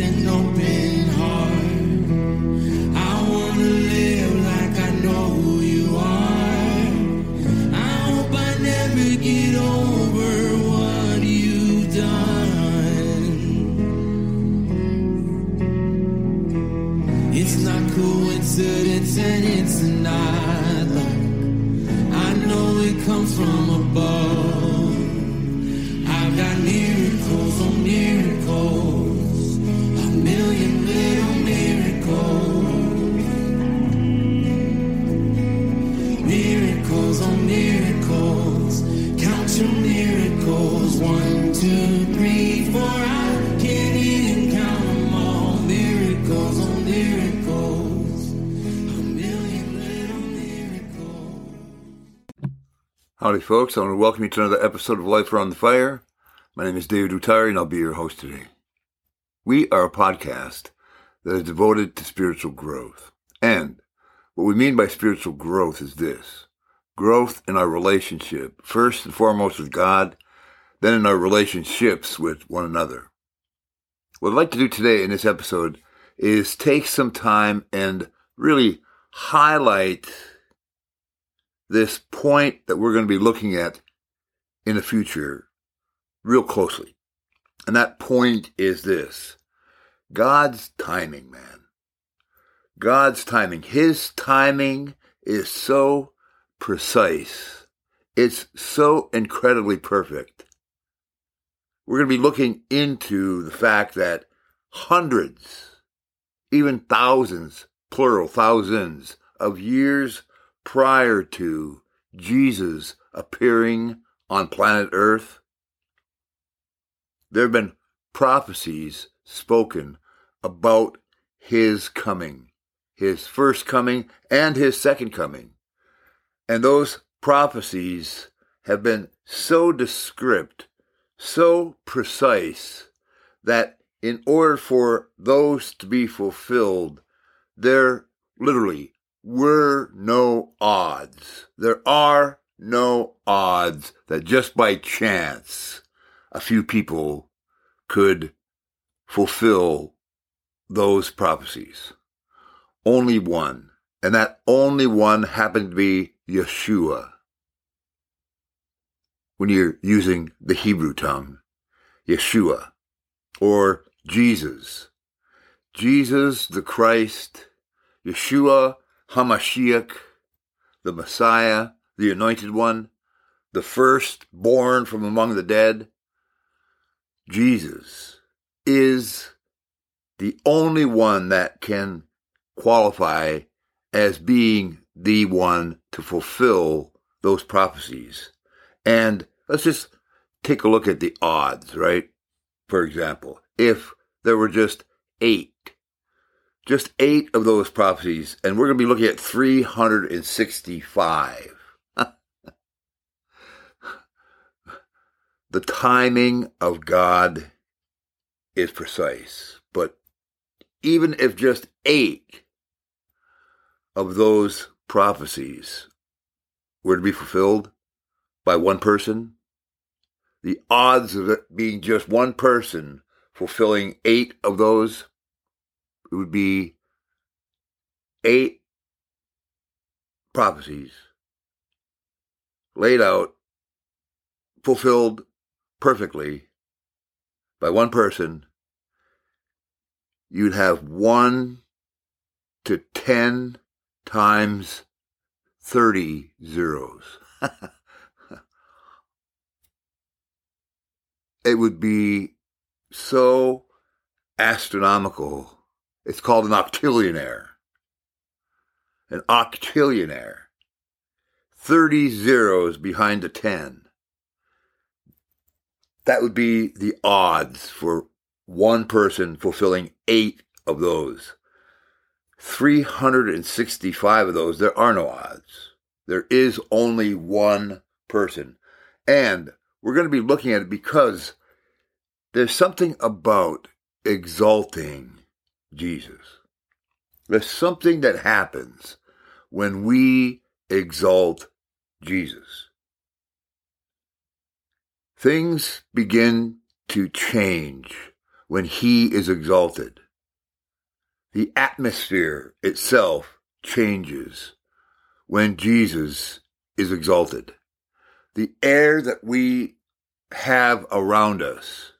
an open Howdy, folks. I want to welcome you to another episode of Life Around the Fire. My name is David Utari, and I'll be your host today. We are a podcast that is devoted to spiritual growth. And what we mean by spiritual growth is this growth in our relationship, first and foremost with God, then in our relationships with one another. What I'd like to do today in this episode is take some time and really highlight this point that we're going to be looking at in the future real closely. And that point is this God's timing, man. God's timing. His timing is so precise. It's so incredibly perfect. We're going to be looking into the fact that hundreds, even thousands, plural thousands of years prior to Jesus appearing on planet Earth, there have been prophecies spoken about his coming, his first coming and his second coming. And those prophecies have been so descript, so precise, that in order for those to be fulfilled, there literally were no odds. There are no odds that just by chance a few people could fulfill those prophecies. Only one. And that only one happened to be Yeshua. When you're using the Hebrew tongue, Yeshua, or Jesus. Jesus the Christ, Yeshua Hamashiach, the Messiah, the Anointed One, the first born from among the dead. Jesus is the only one that can qualify as being the one to fulfill those prophecies. And let's just take a look at the odds, right? For example, if there were just eight, just eight of those prophecies, and we're going to be looking at 365. the timing of God is precise, but even if just eight of those prophecies were to be fulfilled by one person, the odds of it being just one person fulfilling eight of those it would be eight prophecies laid out, fulfilled perfectly by one person. You'd have one to ten times 30 zeros. it would be so astronomical. It's called an octillionaire. An octillionaire. 30 zeros behind a 10. That would be the odds for one person fulfilling eight of those. 365 of those, there are no odds. There is only one person. And we're going to be looking at it because there's something about exalting Jesus. There's something that happens when we exalt Jesus. Things begin to change when he is exalted. The atmosphere itself changes when Jesus is exalted. The air that we have around us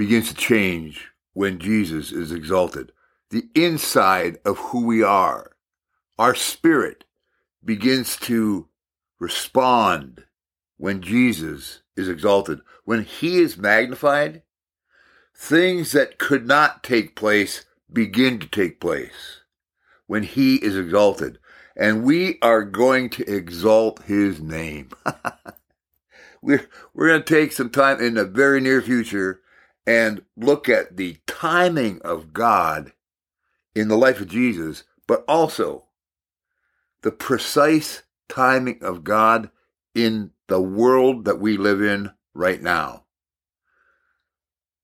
begins to change when Jesus is exalted. The inside of who we are, our spirit begins to respond when Jesus is exalted. When he is magnified, things that could not take place begin to take place when he is exalted. And we are going to exalt his name. we're, we're going to take some time in the very near future and look at the timing of God in the life of Jesus, but also the precise timing of God in the world that we live in right now.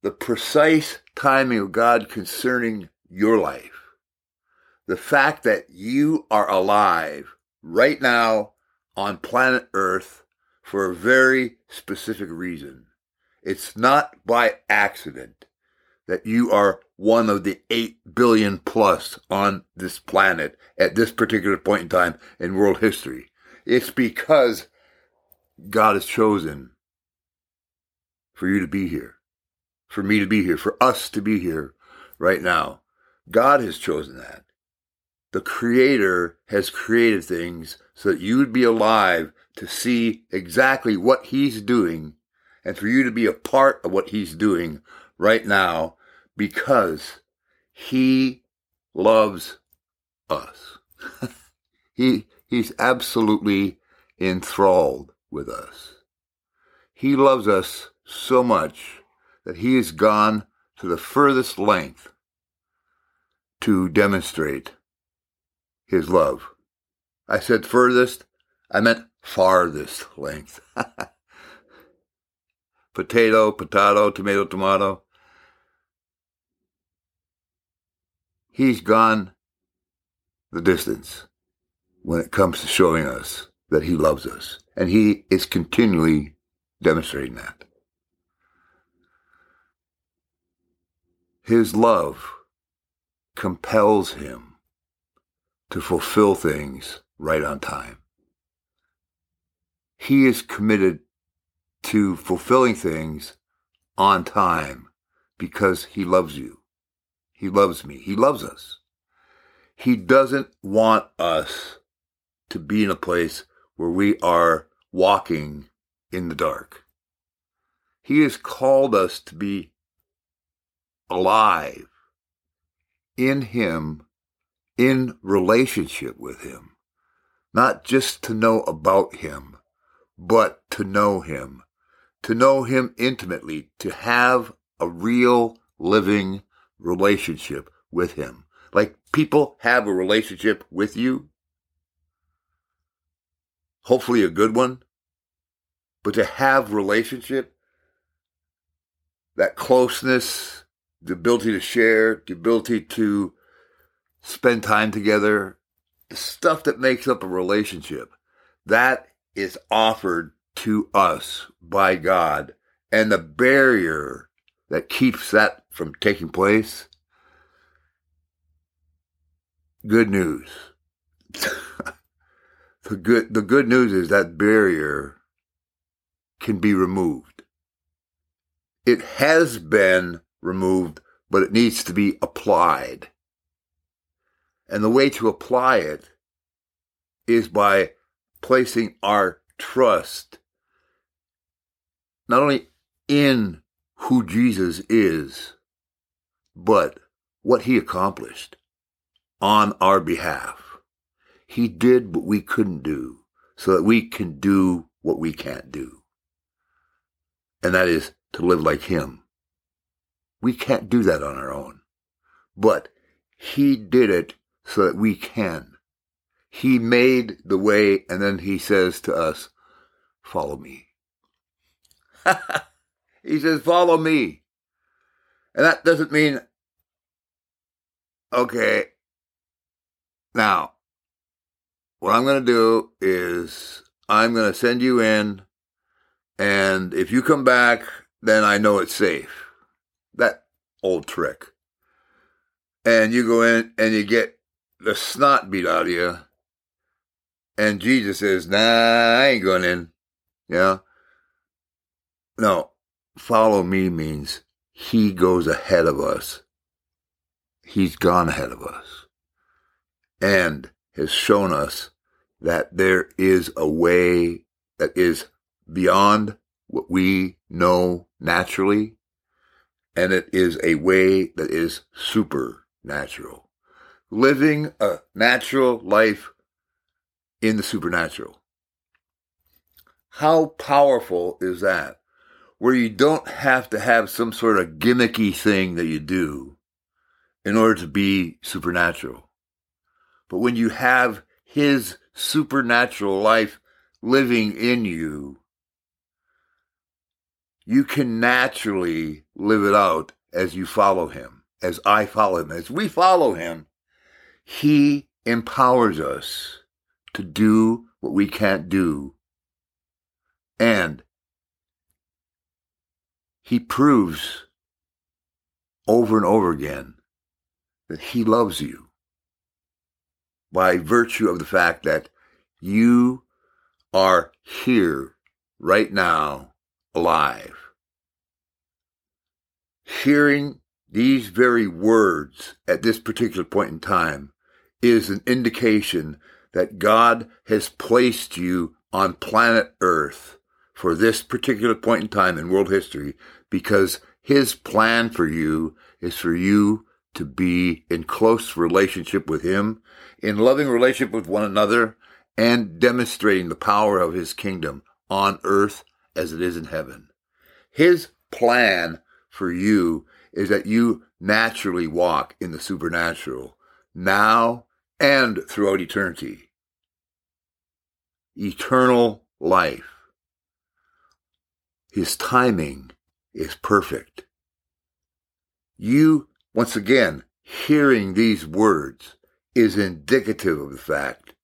The precise timing of God concerning your life. The fact that you are alive right now on planet Earth for a very specific reason. It's not by accident that you are one of the 8 billion plus on this planet at this particular point in time in world history. It's because God has chosen for you to be here, for me to be here, for us to be here right now. God has chosen that. The Creator has created things so that you would be alive to see exactly what He's doing and for you to be a part of what He's doing right now because He loves us. he, he's absolutely enthralled with us. He loves us so much that he has gone to the furthest length to demonstrate his love. I said furthest, I meant farthest length. potato, potato, tomato, tomato. He's gone the distance when it comes to showing us that he loves us. And he is continually demonstrating that. His love compels him to fulfill things right on time. He is committed to fulfilling things on time because he loves you. He loves me. He loves us. He doesn't want us to be in a place where we are walking in the dark. He has called us to be alive in Him, in relationship with Him, not just to know about Him, but to know Him, to know Him intimately, to have a real living relationship with Him. Like people have a relationship with you, hopefully a good one, but to have relationship, that closeness, the ability to share, the ability to spend time together, the stuff that makes up a relationship, that is offered to us by God. And the barrier that keeps that from taking place, good news. the good the good news is that barrier can be removed. It has been removed, but it needs to be applied. And the way to apply it is by placing our trust not only in who Jesus is, but what he accomplished on our behalf. He did what we couldn't do so that we can do what we can't do. And that is to live like him. We can't do that on our own. But he did it so that we can. He made the way and then he says to us, follow me. he says, follow me. And that doesn't mean, okay, now what I'm going to do is I'm going to send you in, and if you come back, then I know it's safe. that old trick. And you go in and you get the snot beat out of you. And Jesus says, nah, I ain't going in. Yeah. No, follow me means he goes ahead of us. He's gone ahead of us and has shown us that there is a way that is beyond what we know naturally, and it is a way that is supernatural. Living a natural life in the supernatural. How powerful is that? Where you don't have to have some sort of gimmicky thing that you do in order to be supernatural. But when you have His supernatural life living in you, you can naturally live it out as you follow Him, as I follow Him, as we follow Him. He empowers us to do what we can't do. And He proves over and over again that He loves you by virtue of the fact that you are here right now alive. Hearing these very words at this particular point in time is an indication that God has placed you on planet Earth for this particular point in time in world history because his plan for you is for you to be in close relationship with him, in loving relationship with one another, and demonstrating the power of his kingdom on earth as it is in heaven. His plan for you is that you naturally walk in the supernatural now and throughout eternity. Eternal life. His timing is perfect. You, once again, hearing these words is indicative of the fact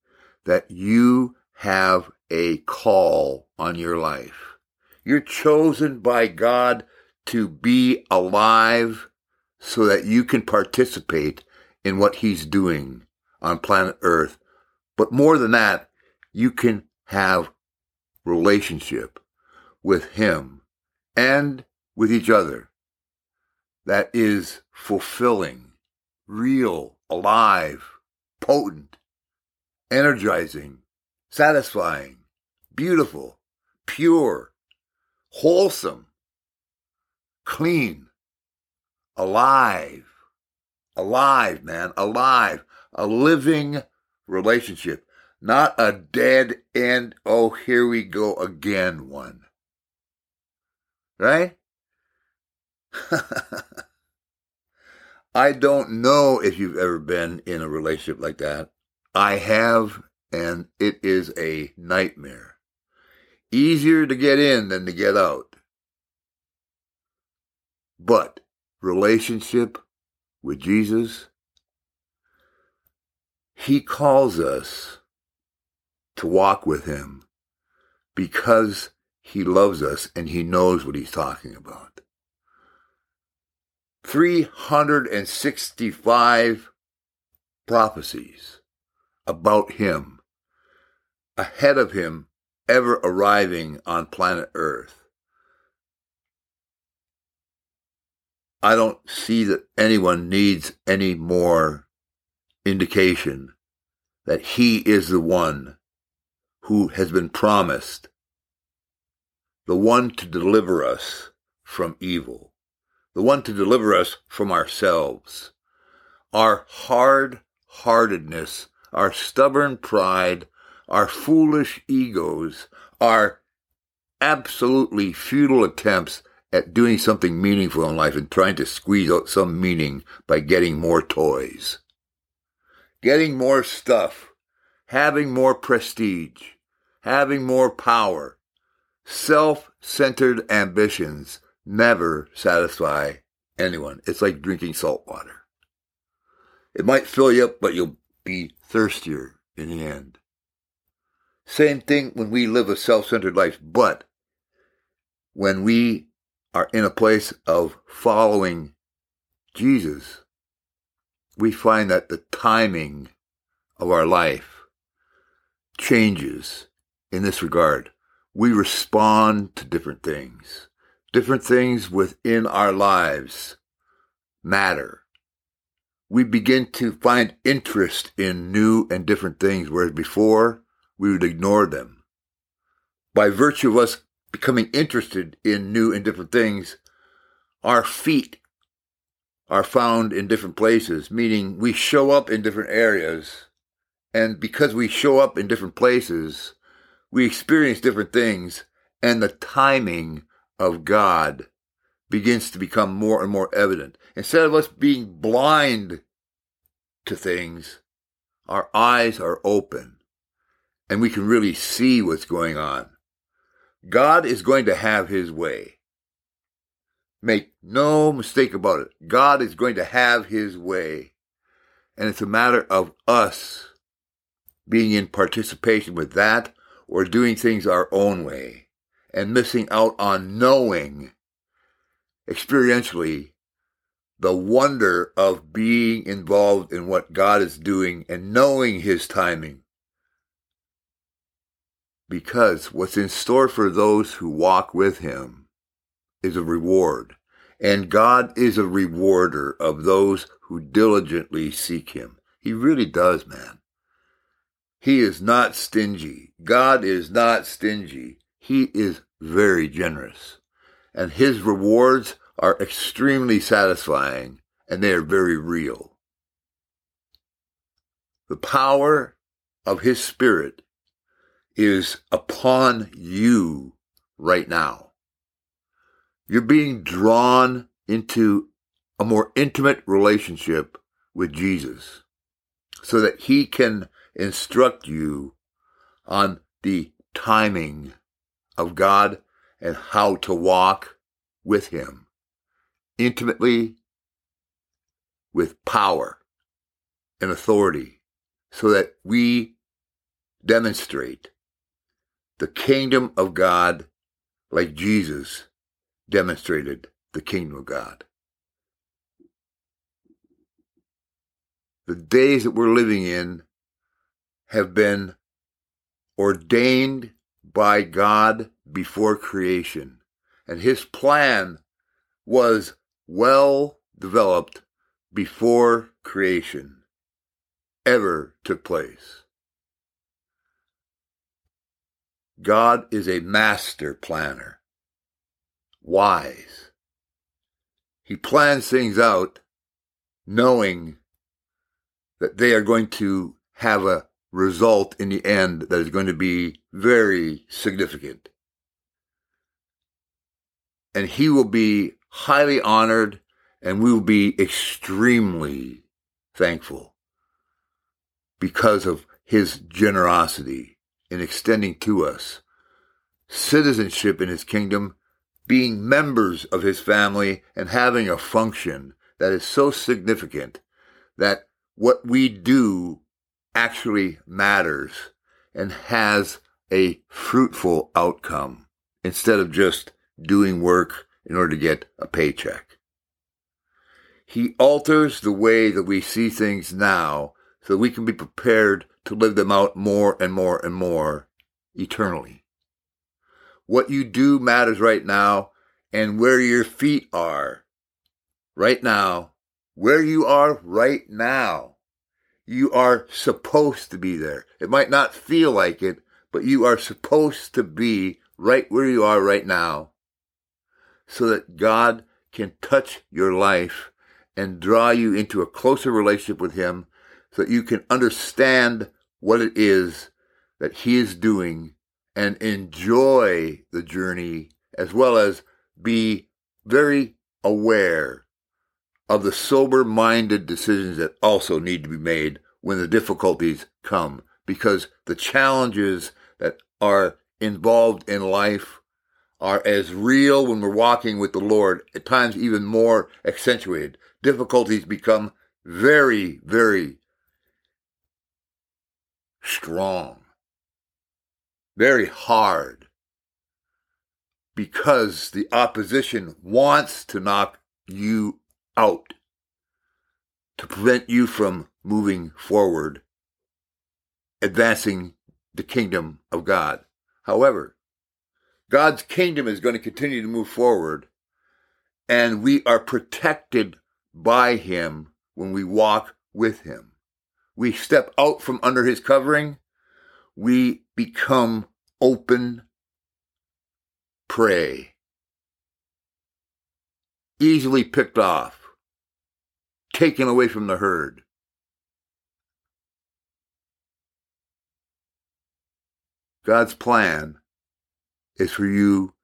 that you have a call on your life. You're chosen by God to be alive so that you can participate in what He's doing on planet Earth. But more than that, you can have relationship with Him and with each other that is fulfilling, real, alive, potent, energizing, satisfying, beautiful, pure, wholesome, clean, alive, alive, man, alive, a living relationship, not a dead end, oh, here we go again one. Right? I don't know if you've ever been in a relationship like that. I have, and it is a nightmare. Easier to get in than to get out. But relationship with Jesus, He calls us to walk with Him because He loves us and He knows what He's talking about. 365 prophecies about him ahead of him ever arriving on planet Earth. I don't see that anyone needs any more indication that he is the one who has been promised, the one to deliver us from evil the one to deliver us from ourselves. Our hard heartedness, our stubborn pride, our foolish egos, our absolutely futile attempts at doing something meaningful in life and trying to squeeze out some meaning by getting more toys, getting more stuff, having more prestige, having more power, self-centered ambitions never satisfy anyone. It's like drinking salt water. It might fill you up, but you'll be thirstier in the end. Same thing when we live a self centered life, but when we are in a place of following Jesus, we find that the timing of our life changes in this regard. We respond to different things. Different things within our lives matter. We begin to find interest in new and different things, whereas before we would ignore them. By virtue of us becoming interested in new and different things, our feet are found in different places, meaning we show up in different areas. And because we show up in different places, we experience different things, and the timing of God begins to become more and more evident. Instead of us being blind to things, our eyes are open and we can really see what's going on. God is going to have his way. Make no mistake about it. God is going to have his way. And it's a matter of us being in participation with that or doing things our own way and missing out on knowing experientially the wonder of being involved in what God is doing and knowing his timing. Because what's in store for those who walk with him is a reward. And God is a rewarder of those who diligently seek him. He really does, man. He is not stingy. God is not stingy. He is very generous. And his rewards are extremely satisfying and they are very real. The power of his spirit is upon you right now. You're being drawn into a more intimate relationship with Jesus so that he can instruct you on the timing of God and how to walk with him intimately with power and authority so that we demonstrate the kingdom of God like Jesus demonstrated the kingdom of God. The days that we're living in have been ordained by God before creation, and his plan was well developed before creation ever took place. God is a master planner, wise. He plans things out knowing that they are going to have a result in the end that is going to be very significant. And he will be highly honored and we will be extremely thankful because of his generosity in extending to us citizenship in his kingdom, being members of his family, and having a function that is so significant that what we do actually matters and has a fruitful outcome instead of just doing work in order to get a paycheck. He alters the way that we see things now so that we can be prepared to live them out more and more and more eternally. What you do matters right now and where your feet are right now, where you are right now. You are supposed to be there. It might not feel like it, but you are supposed to be right where you are right now so that God can touch your life and draw you into a closer relationship with Him so that you can understand what it is that he is doing and enjoy the journey as well as be very aware of the sober minded decisions that also need to be made when the difficulties come because the challenges that are involved in life are as real when we're walking with the Lord, at times even more accentuated. Difficulties become very, very strong, very hard. because the opposition wants to knock you out to prevent you from moving forward, advancing the kingdom of God. However, God's kingdom is going to continue to move forward, and we are protected by Him when we walk with Him. We step out from under His covering, we become open prey, easily picked off, taken away from the herd. God's plan is for you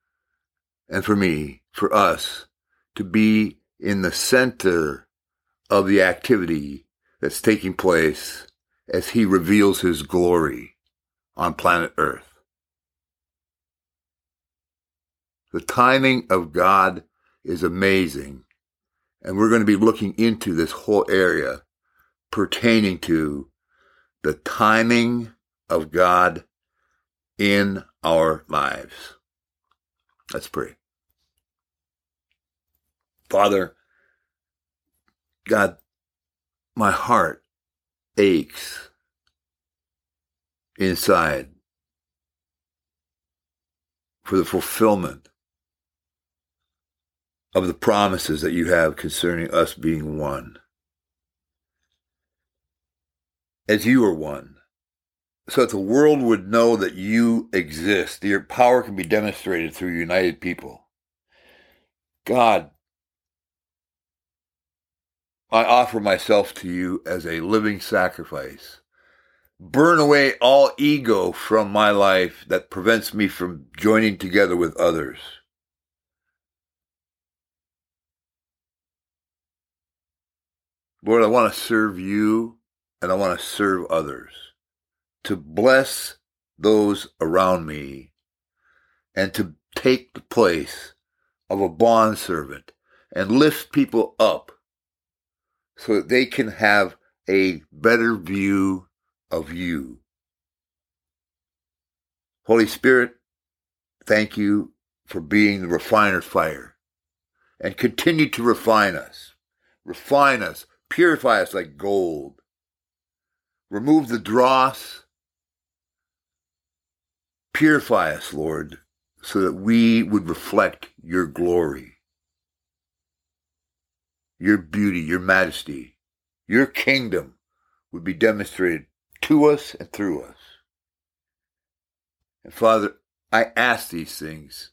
and for me, for us, to be in the center of the activity that's taking place as He reveals His glory on planet Earth. The timing of God is amazing. And we're going to be looking into this whole area pertaining to the timing of God in our lives. Let's pray. Father, God, my heart aches inside for the fulfillment of the promises that you have concerning us being one. As you are one, so that the world would know that you exist. Your power can be demonstrated through united people. God, I offer myself to you as a living sacrifice. Burn away all ego from my life that prevents me from joining together with others. Lord, I want to serve you and I want to serve others to bless those around me and to take the place of a bondservant and lift people up so that they can have a better view of you. Holy Spirit, thank you for being the refiner's fire and continue to refine us. Refine us, purify us like gold. Remove the dross Purify us, Lord, so that we would reflect your glory, your beauty, your majesty, your kingdom would be demonstrated to us and through us. And Father, I ask these things,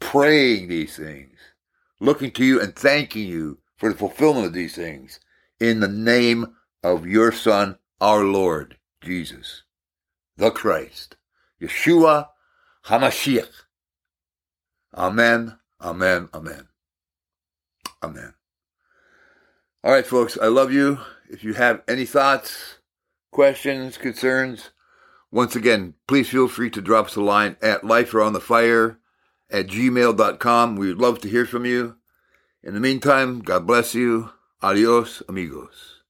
praying these things, looking to you and thanking you for the fulfillment of these things in the name of your Son, our Lord, Jesus, the Christ. Yeshua HaMashiach. Amen, amen, amen. Amen. All right, folks, I love you. If you have any thoughts, questions, concerns, once again, please feel free to drop us a line at lifearoundthefire at gmail.com. We would love to hear from you. In the meantime, God bless you. Adios, amigos.